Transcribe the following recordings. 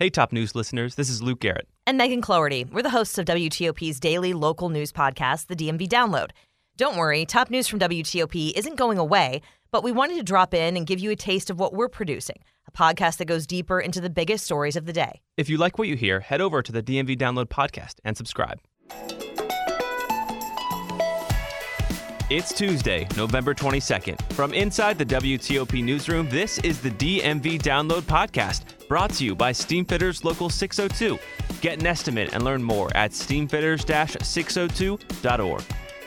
Hey, top news listeners, this is Luke Garrett. And Megan Cloherty. We're the hosts of WTOP's daily local news podcast, the DMV Download. Don't worry, top news from WTOP isn't going away, but we wanted to drop in and give you a taste of what we're producing a podcast that goes deeper into the biggest stories of the day. If you like what you hear, head over to the DMV Download podcast and subscribe. It's Tuesday, November 22nd. From inside the WTOP newsroom, this is the DMV Download Podcast, brought to you by Steamfitters Local 602. Get an estimate and learn more at steamfitters 602.org.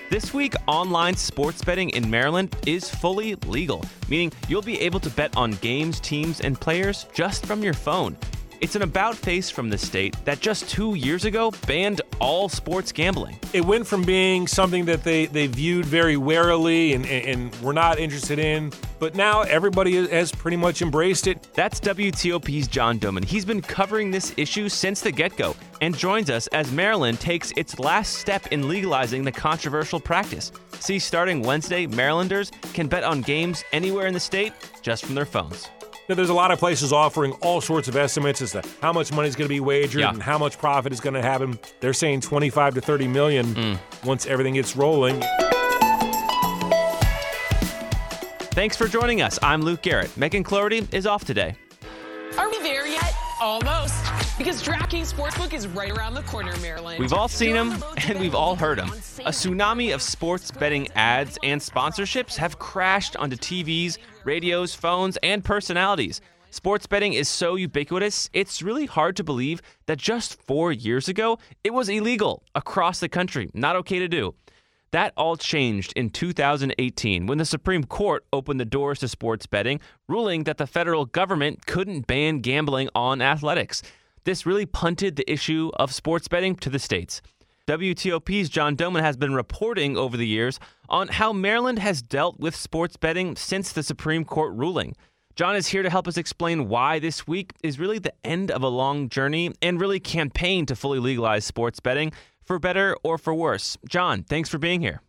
This week, online sports betting in Maryland is fully legal, meaning you'll be able to bet on games, teams, and players just from your phone. It's an about face from the state that just two years ago banned all sports gambling. It went from being something that they, they viewed very warily and, and, and were not interested in, but now everybody has pretty much embraced it. That's WTOP's John Domen. He's been covering this issue since the get go and joins us as Maryland takes its last step in legalizing the controversial practice. See, starting Wednesday, Marylanders can bet on games anywhere in the state just from their phones. Now, there's a lot of places offering all sorts of estimates as to how much money is going to be wagered Yeah. and how much profit is going to happen. They're saying 25 to 30 million Mm. once everything gets rolling. Thanks for joining us. I'm Luke Garrett. Megan Cloherty is off today. Are we there yet? Almost. Because DraftKings Sportsbook is right around the corner, Maryland. We've all seen You're them the road to and we've all heard them. A tsunami of sports betting ads and sponsorships have crashed onto TVs, radios, phones, and personalities. Sports betting is so ubiquitous, it's really hard to believe that just four years ago, it was illegal across the country, not okay to do. That all changed in 2018 when the Supreme Court opened the doors to sports betting, ruling that the federal government couldn't ban gambling on athletics. This really punted the issue of sports betting to the states. WTOP's John Domen has been reporting over the years on how Maryland has dealt with sports betting since the Supreme Court ruling. John is here to help us explain why this week is really the end of a long journey and really campaign to fully legalize sports betting for better or for worse. John, thanks for being here.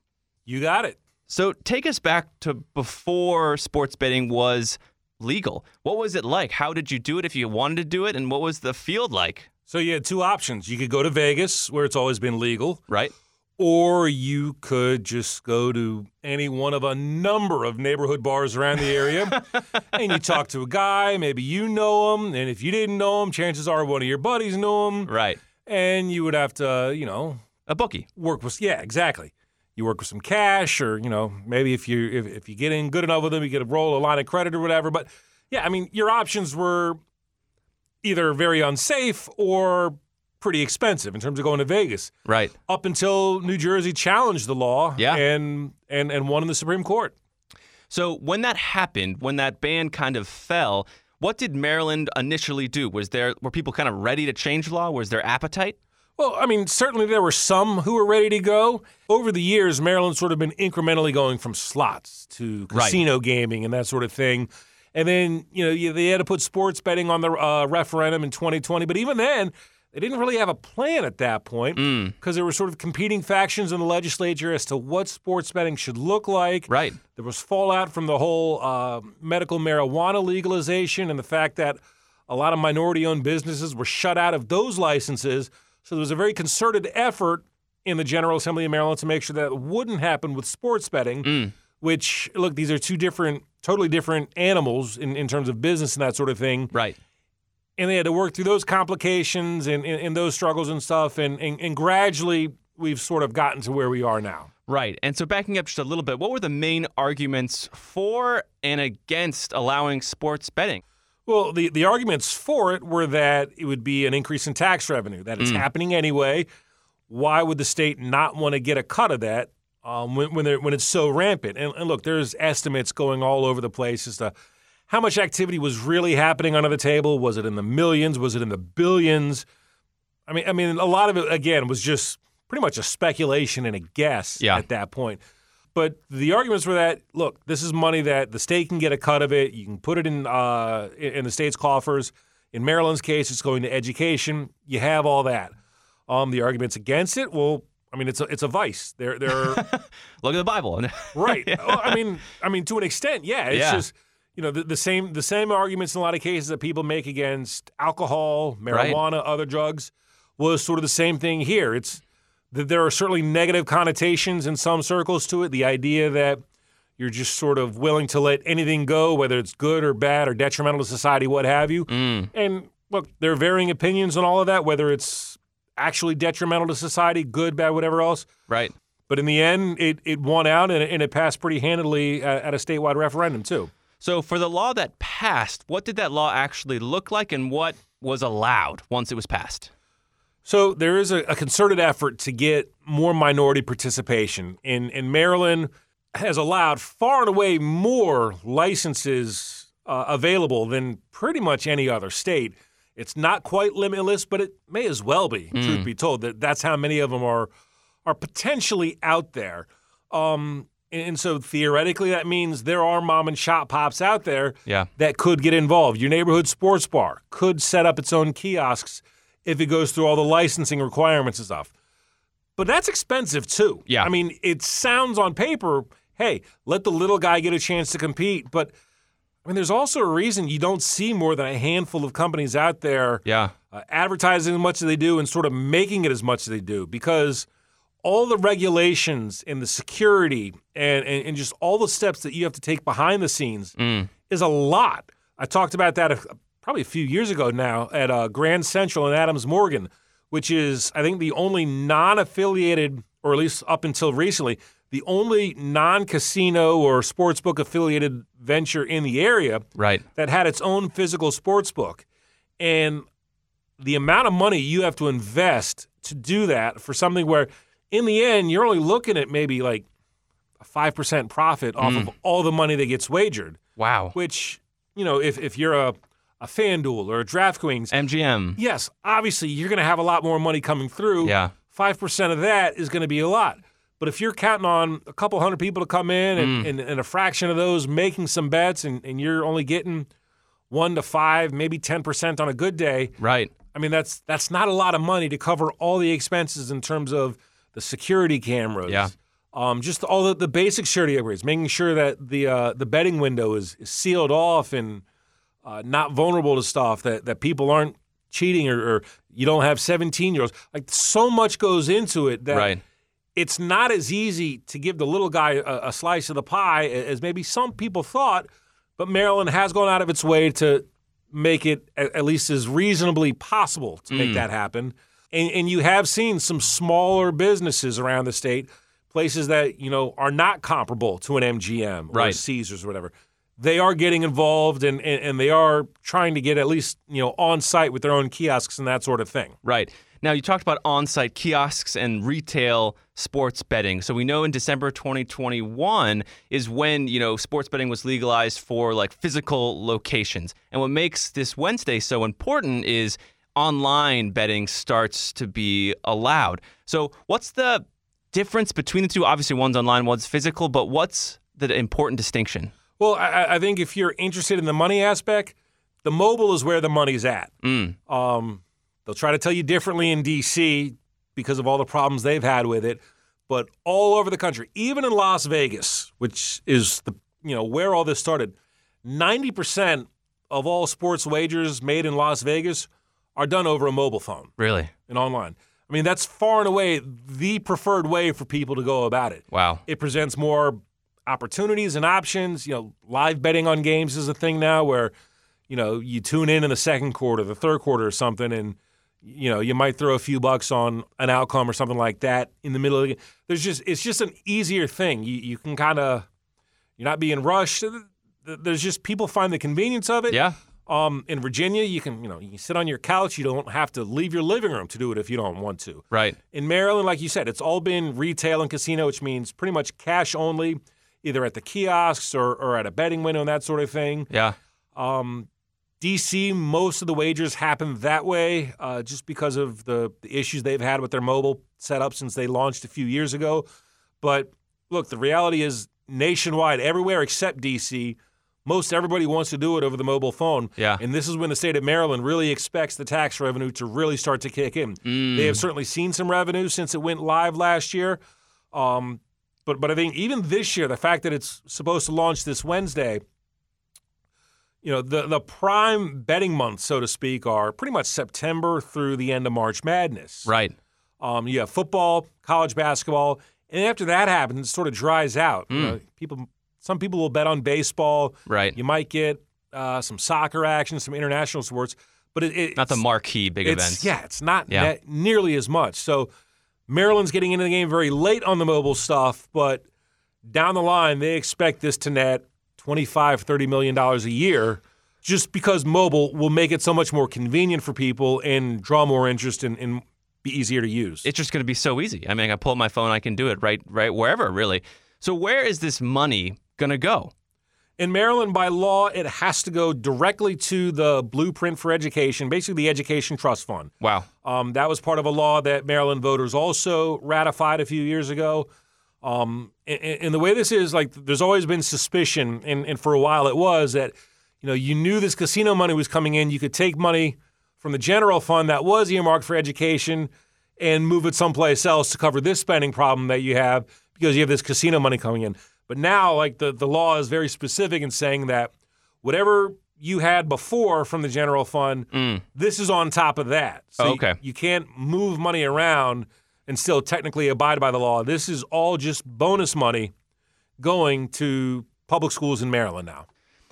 You got it. So take us back to before sports betting was legal. What was it like? How did you do it if you wanted to do it? And what was the field like? So you had two options. You could go to Vegas, where it's always been legal, Right? or you could just go to any one of a number of neighborhood bars around the area and you talk to a guy. Maybe you know him. And if you didn't know him, chances are one of your buddies knew him. Right. And you would have to, you know, A bookie. work with, yeah, exactly. You work with some cash, or, you know, maybe if you if, if you get in good enough with them, you get a roll a line of credit or whatever. But yeah, I mean, your options were either very unsafe or pretty expensive in terms of going to Vegas Right. up until New Jersey challenged the law Yeah. and and and won in the Supreme Court. So when that happened, when that ban kind of fell, what did Maryland initially do? Was there were people kind of ready to change law? Was there appetite? Well, I mean, certainly there were some who were ready to go. Over the years, Maryland's sort of been incrementally going from slots to Right. casino gaming and that sort of thing. And then, you know, they had to put sports betting on the uh, referendum in 2020. But even then, they didn't really have a plan at that point because there were sort of competing factions in the legislature as to what sports betting should look like. Right. There was fallout from the whole uh, medical marijuana legalization and the fact that a lot of minority owned businesses were shut out of those licenses. So there was a very concerted effort in the General Assembly of Maryland to make sure that wouldn't happen with sports betting, which, look, these are two different, totally different animals in, in terms of business and that sort of thing. Right. And they had to work through those complications and, and, and those struggles and stuff. And, and, and gradually, we've sort of gotten to where we are now. Right. And so backing up just a little bit, what were the main arguments for and against allowing sports betting? Well, the, the arguments for it were that it would be an increase in tax revenue, that it's mm. happening anyway. Why would the state not want to get a cut of that um, when, when, when it's so rampant? And, and look, there's estimates going all over the place as to how much activity was really happening under the table. Was it in the millions? Was it in the billions? I mean, I mean, a lot of it again was just pretty much a speculation and a guess Yeah. at that point. But the arguments were that look, this is money that the state can get a cut of it. You can put it in uh, in in the state's coffers. In Maryland's case, it's going to education. You have all that. Um, the arguments against it, well, I mean, it's a, it's a vice. They're they're Look at the Bible. right. Oh, I mean, I mean, to an extent, yeah. It's Yeah. just you know, the, the same the same arguments in a lot of cases that people make against alcohol, marijuana, other drugs was sort of the same thing here. It's that there are certainly negative connotations in some circles to it. The idea that you're just sort of willing to let anything go, whether it's good or bad or detrimental to society, what have you. Mm. And look, there are varying opinions on all of that, whether it's actually detrimental to society, good, bad, whatever else. Right. But in the end, it, it won out and, it- and it passed pretty handily at, at a statewide referendum, too. So, for the law that passed, what did that law actually look like and what was allowed once it was passed? So there is a, a concerted effort to get more minority participation. In in Maryland has allowed far and away more licenses uh, available than pretty much any other state. It's not quite limitless, but it may as well be. Truth be told, that that's how many of them are are potentially out there. Um, and, and so theoretically, that means there are mom and shop pops out there Yeah. that could get involved. Your neighborhood sports bar could set up its own kiosks if it goes through all the licensing requirements and stuff. But that's expensive too. Yeah. I mean, it sounds on paper, hey, let the little guy get a chance to compete. But I mean, there's also a reason you don't see more than a handful of companies out there Yeah. uh, advertising as much as they do and sort of making it as much as they do because all the regulations and the security and, and, and just all the steps that you have to take behind the scenes is a lot. I talked about that a, probably a few years ago now at uh, Grand Central in Adams Morgan, which is, I think, the only non affiliated, or at least up until recently, the only non casino or sportsbook affiliated venture in the area Right. that had its own physical sports book. And the amount of money you have to invest to do that for something where, in the end, you're only looking at maybe like a 5% profit off of mm. all the money that gets wagered, Wow. which, you know, if, if you're a, a FanDuel or a DraftKings, MGM. yes, obviously you're going to have a lot more money coming through. Yeah. 5% of that is going to be a lot. But if you're counting on a couple hundred people to come in and, and, and a fraction of those making some bets and, and you're only getting one to five, maybe 10% on a good day, Right. I mean, that's that's not a lot of money to cover all the expenses in terms of the security cameras. Yeah. Um, just all the, the basic security upgrades, making sure that the uh, the betting window is, is sealed off and uh, not vulnerable to stuff that, that people aren't cheating or, or you don't have 17 year olds. Like so much goes into it that Right. It's not as easy to give the little guy a, a slice of the pie as maybe some people thought. But Maryland has gone out of its way to make it a- at least as reasonably possible to make mm. that happen. And, and you have seen some smaller businesses around the state, places that you know are not comparable to an MGM or Right. Caesars or whatever. They are getting involved and, and, and they are trying to get at least you know on site with their own kiosks and that sort of thing. Right. Now, you talked about on site kiosks and retail sports betting. So, we know in December 2021 is when, you know, sports betting was legalized for like physical locations. And what makes this Wednesday so important is online betting starts to be allowed. So, what's the difference between the two? Obviously, one's online, one's physical, but what's the important distinction? Well, I, I think if you're interested in the money aspect, the mobile is where the money's at. Um, they'll try to tell you differently in D.C. because of all the problems they've had with it, but all over the country, even in Las Vegas, which is the you know where all this started, ninety percent of all sports wagers made in Las Vegas are done over a mobile phone Really? and online. I mean, that's far and away the preferred way for people to go about it. Wow. It presents more opportunities and options. You know, live betting on games is a thing now where, you know, you tune in in the second quarter, the third quarter or something, and you know, you might throw a few bucks on an outcome or something like that in the middle of the game. There's just it's just an easier thing. You you can kind of you're not being rushed. There's just people find the convenience of it. Yeah. Um, in Virginia, you can you know you can sit on your couch. You don't have to leave your living room to do it if you don't want to. Right. In Maryland, like you said, it's all been retail and casino, which means pretty much cash only, either at the kiosks or, or at a betting window and that sort of thing. Yeah. Um, DC, most of the wagers happen that way uh, just because of the, the issues they've had with their mobile setup since they launched a few years ago. But look, the reality is nationwide, everywhere except DC, most everybody wants to do it over the mobile phone. Yeah. And this is when the state of Maryland really expects the tax revenue to really start to kick in. They have certainly seen some revenue since it went live last year. Um, but but I think even this year, the fact that it's supposed to launch this Wednesday, you know, the the prime betting months, so to speak, are pretty much September through the end of March Madness. Right. Um, you have football, college basketball, and after that happens, it sort of dries out. You know, people, some people will bet on baseball. Right. You might get uh, some soccer action, some international sports, but it, it Not the marquee big it's, events. Yeah, it's not Yeah. ne- nearly as much. So Maryland's getting into the game very late on the mobile stuff, but down the line they expect this to net 25 30 million dollars a year just because mobile will make it so much more convenient for people and draw more interest and, and be easier to use. It's just going to be so easy. I mean, I pull up my phone, I can do it right, right wherever, really. So where is this money going to go? In Maryland, by law, it has to go directly to the Blueprint for Education, basically the Education Trust Fund. Wow. Um, that was part of a law that Maryland voters also ratified a few years ago. Um, and, and the way this is, like, there's always been suspicion, and, and for a while it was that, you know, you knew this casino money was coming in. You could take money from the general fund that was earmarked for education and move it someplace else to cover this spending problem that you have because you have this casino money coming in. But now, like, the, the law is very specific in saying that whatever you had before from the general fund, this is on top of that. So Oh, you- okay. you can't move money around and still technically abide by the law. This is all just bonus money going to public schools in Maryland now.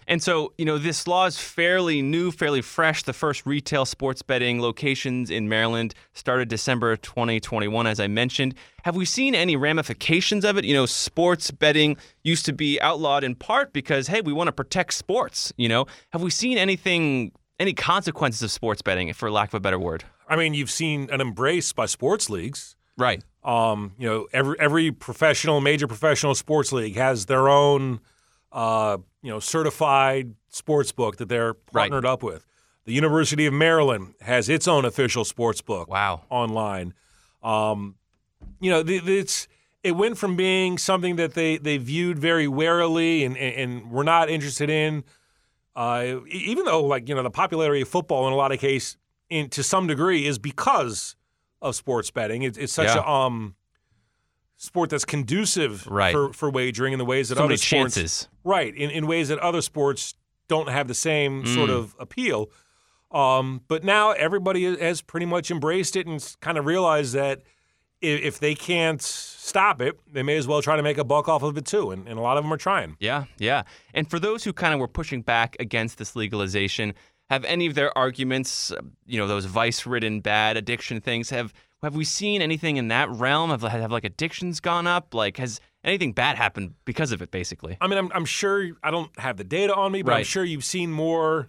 And so, you know, this law is fairly new, fairly fresh. The first retail sports betting locations in Maryland started December 2021, as I mentioned. Have we seen any ramifications of it? You know, sports betting used to be outlawed in part because, hey, we want to protect sports. You know, have we seen anything, any consequences of sports betting, for lack of a better word? I mean, you've seen an embrace by sports leagues. Right. Um, you know, every every professional, major professional sports league has their own, uh, you know, certified sports book that they're Right. partnered up with. The University of Maryland has its own official sports book. Wow. online. Um, you know, the, the- it's it went from being something that they they viewed very warily and and, and were not interested in. Uh, even though, like you know, the popularity of football in a lot of cases, in to some degree, is because of sports betting. It, it's such Yeah. a um sport that's conducive Right. for, for wagering in the ways that So other sports chances. right in, in ways that other sports don't have the same sort Mm. of appeal um, but now everybody has pretty much embraced it and kind of realized that if, if they can't stop it they may as well try to make a buck off of it too and, and a lot of them are trying Yeah, yeah. And for those who kind of were pushing back against this legalization, have any of their arguments, you know, those vice-ridden bad addiction things, have have we seen anything in that realm? Have, have like addictions gone up? Like has anything bad happened because of it? Basically, i mean i'm, I'm sure i don't have the data on me but i'm sure you've seen more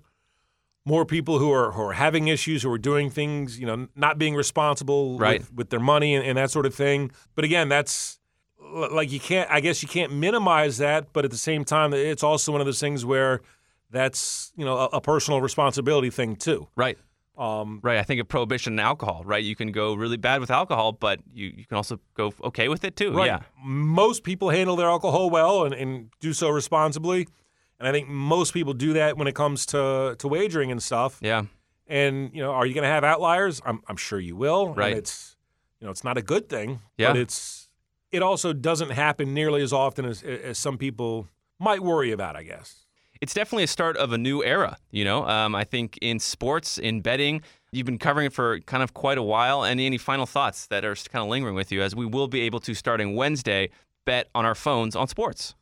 more people who are who are having issues who are doing things you know not being responsible Right. with, with their money and, and that sort of thing but again that's like you can't i guess you can't minimize that but at the same time it's also one of those things where that's you know a, a personal responsibility thing too right? um, Right. I think of prohibition and alcohol. Right. You can go really bad with alcohol, but you, you can also go okay with it too. right Yeah. most people handle their alcohol well and, and do so responsibly and i think most people do that when it comes to to wagering and stuff Yeah. And you know, are you going to have outliers? I'm, I'm sure you will. and Right. it's you know, it's not a good thing. Yeah. But it's it also doesn't happen nearly as often as as some people might worry about. I guess. It's definitely a start of a new era. You know, um, I think in sports, in betting, you've been covering it for kind of quite a while. Any any final thoughts that are kind of lingering with you as we will be able to starting Wednesday bet on our phones on sports?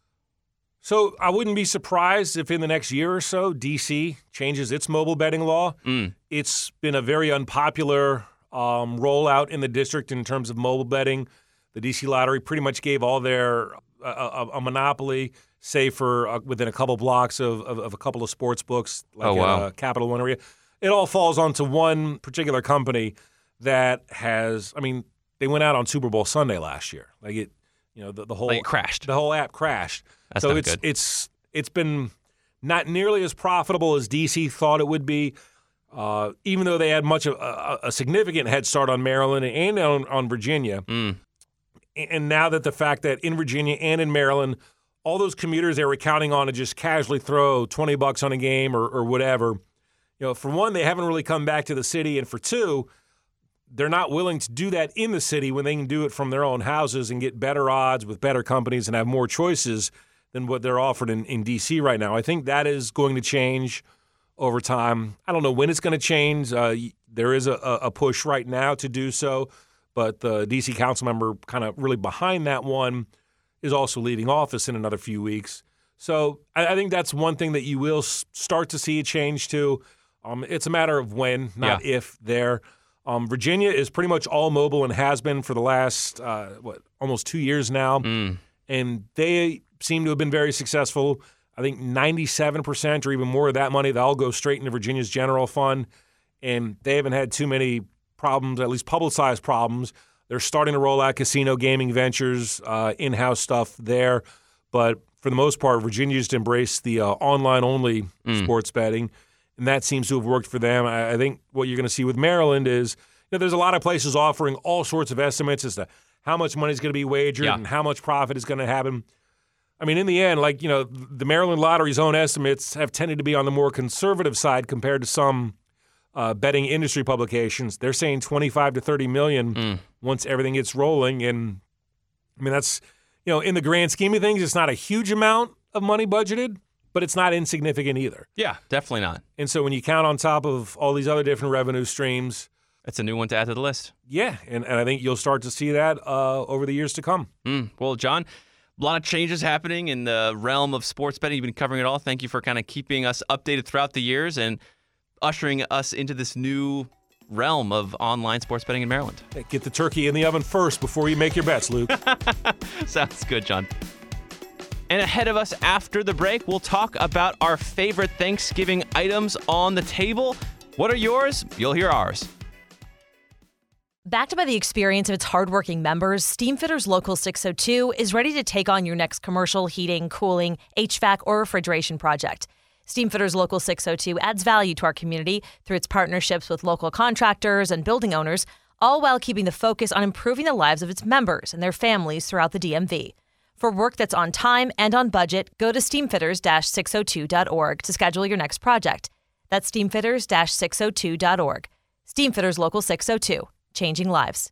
So I wouldn't be surprised if in the next year or so DC changes its mobile betting law. Mm. It's been a very unpopular um, rollout in the district in terms of mobile betting. The DC Lottery pretty much gave all their a, a, a monopoly, say for uh, within a couple blocks of, of, of a couple of sports books, like Oh, wow. at, uh, Capital One Arena. It all falls onto one particular company that has. I mean, they went out on Super Bowl Sunday last year. Like it, you know, the, the whole Like crashed. the whole app crashed. That's so not it's good. it's it's been not nearly as profitable as DC thought it would be. Uh, even though they had much of a, a significant head start on Maryland and on, on Virginia, Mm. and now that the fact that in Virginia and in Maryland, all those commuters they were counting on to just casually throw twenty bucks on a game or, or whatever, you know, for one, they haven't really come back to the city, and for two, they're not willing to do that in the city when they can do it from their own houses and get better odds with better companies and have more choices than what they're offered in, in DC right now. I think that is going to change over time. I don't know when it's going to change. Uh, there is a, a push right now to do so, but the DC council member kind of really behind that one is also leaving office in another few weeks. So I, I think that's one thing that you will s- start to see a change to. Um, it's a matter of when, not Yeah. if. There, um, Virginia is pretty much all mobile and has been for the last uh, what almost two years now, Mm. and they seem to have been very successful. I think 97% or even more of that money, they'll go straight into Virginia's general fund. And they haven't had too many problems, at least publicized problems. They're starting to roll out casino gaming ventures, uh, in house stuff there. But for the most part, Virginia just embraced the uh, online only sports betting. And that seems to have worked for them. I, I think what you're going to see with Maryland is you know, there's a lot of places offering all sorts of estimates as to how much money is going to be wagered Yeah. and how much profit is going to happen. I mean, in the end, like, you know, the Maryland Lottery's own estimates have tended to be on the more conservative side compared to some uh, betting industry publications. They're saying 25 to 30 million once everything gets rolling. And I mean, that's, you know, in the grand scheme of things, it's not a huge amount of money budgeted, but it's not insignificant either. Yeah, definitely not. And so when you count on top of all these other different revenue streams, It's a new one to add to the list. yeah, and, and I think you'll start to see that uh, over the years to come. Mm. Well, John, a lot of changes happening in the realm of sports betting. You've been covering it all. Thank you for kind of keeping us updated throughout the years and ushering us into this new realm of online sports betting in Maryland. Hey, Get the turkey in the oven first before you make your bets, Luke. Sounds good, John. And ahead of us after the break, we'll talk about our favorite Thanksgiving items on the table. What are yours? You'll hear ours. Backed by the experience of its hardworking members, Steamfitters Local 602 is ready to take on your next commercial heating, cooling, HVAC, or refrigeration project. Steamfitters Local 602 adds value to our community through its partnerships with local contractors and building owners, all while keeping the focus on improving the lives of its members and their families throughout the DMV. For work that's on time and on budget, go to steamfitters-602.org to schedule your next project. That's steamfitters-602.org. Steamfitters Local 602, changing lives.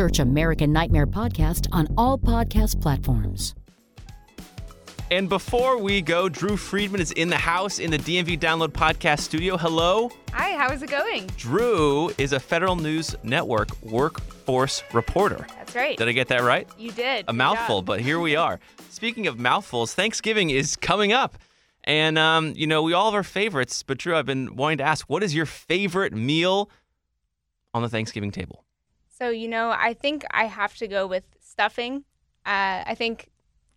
Search American Nightmare Podcast on all podcast platforms. And before we go, Drew Friedman is in the house in the DMV Download Podcast studio. Hello. Hi, how is it going? Drew is a Federal News Network workforce reporter. That's right. Did I get that right? You did. A mouthful, job. but here we are. Speaking of mouthfuls, Thanksgiving is coming up. And, um, you know, we all have our favorites, but Drew, I've been wanting to ask, what is your favorite meal on the Thanksgiving table? So, you know, I think I have to go with stuffing. Uh, I think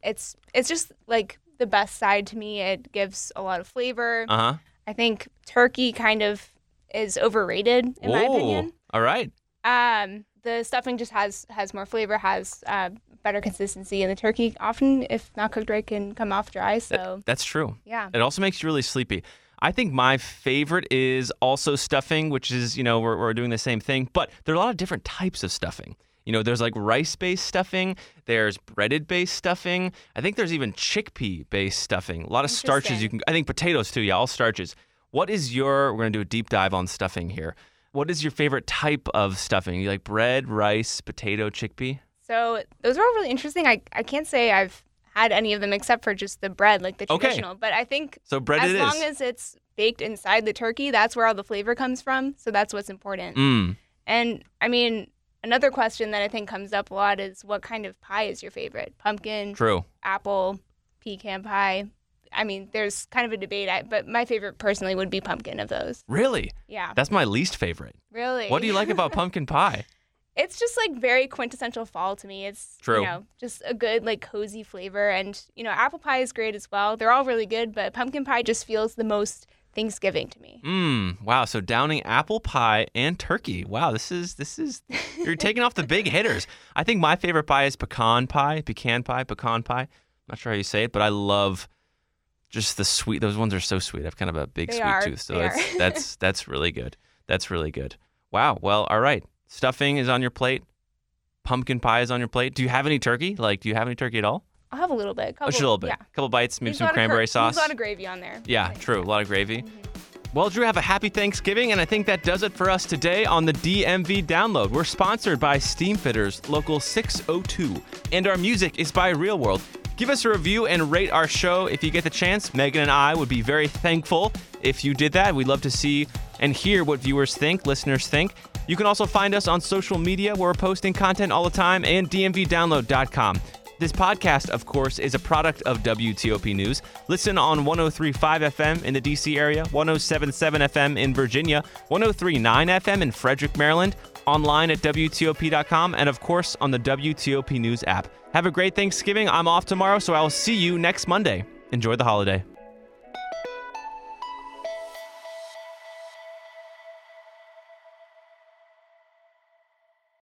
it's it's just like the best side to me. It gives a lot of flavor. Uh huh. I think turkey kind of is overrated in my opinion. All right. Um, the stuffing just has has more flavor, has uh, better consistency, and the turkey often, if not cooked right, can come off dry. So That's true. yeah, It also makes you really sleepy. I think my favorite is also stuffing, which is, you know, we're, we're doing the same thing, but there are a lot of different types of stuffing. You know, there's like rice based stuffing, there's breaded based stuffing. I think there's even chickpea based stuffing. A lot of starches you can, I think potatoes too, yeah, all starches. What is your, we're going to do a deep dive on stuffing here. What is your favorite type of stuffing? You like bread, rice, potato, chickpea? So those are all really interesting. I, I can't say I've had any of them except for just the bread, like the Okay. traditional. But I think So bread as long is. as it's baked inside the turkey, that's where all the flavor comes from. So that's what's important. Mm. And I mean, another question that I think comes up a lot is what kind of pie is your favorite? Pumpkin, True. apple, pecan pie. I mean, there's kind of a debate, I, but my favorite personally would be pumpkin of those. Really? Yeah, That's my least favorite. really. What do you like about pumpkin pie? It's just like very quintessential fall to me. It's True. you know just a good like cozy flavor, and you know apple pie is great as well. They're all really good, but pumpkin pie just feels the most Thanksgiving to me. Mmm. Wow. So downing apple pie and turkey. Wow. This is this is you're taking off the big hitters. I think my favorite pie is pecan pie, pecan pie, pecan pie. I'm not sure how you say it, but I love just the sweet. Those ones are so sweet. I have kind of a big They sweet are. tooth, so They that's that's that's really good. That's really good. Wow. Well, all right. Stuffing is on your plate. Pumpkin pie is on your plate. Do you have any turkey? Like, do you have any turkey at all? I'll have a little bit. Couple, oh, Just a little bit. Yeah. A couple bites, maybe Leaves some cranberry cur- sauce. A lot of gravy on there. Yeah, true. A lot of gravy. Mm-hmm. Well, Drew, have a happy Thanksgiving, and I think that does it for us today on the DMV Download. We're sponsored by Steam Fitters Local 602, and our music is by Real World. Give us a review and rate our show if you get the chance. Megan and I would be very thankful if you did that. We'd love to see and hear what viewers think, listeners think. You can also find us on social media where we're posting content all the time and dmvdownload.com. This podcast, of course, is a product of WTOP News. Listen on 1035 FM in the DC area, 1077 FM in Virginia, 1039 FM in Frederick, Maryland, online at WTOP.com, and of course on the WTOP News app. Have a great Thanksgiving. I'm off tomorrow, so I'll see you next Monday. Enjoy the holiday.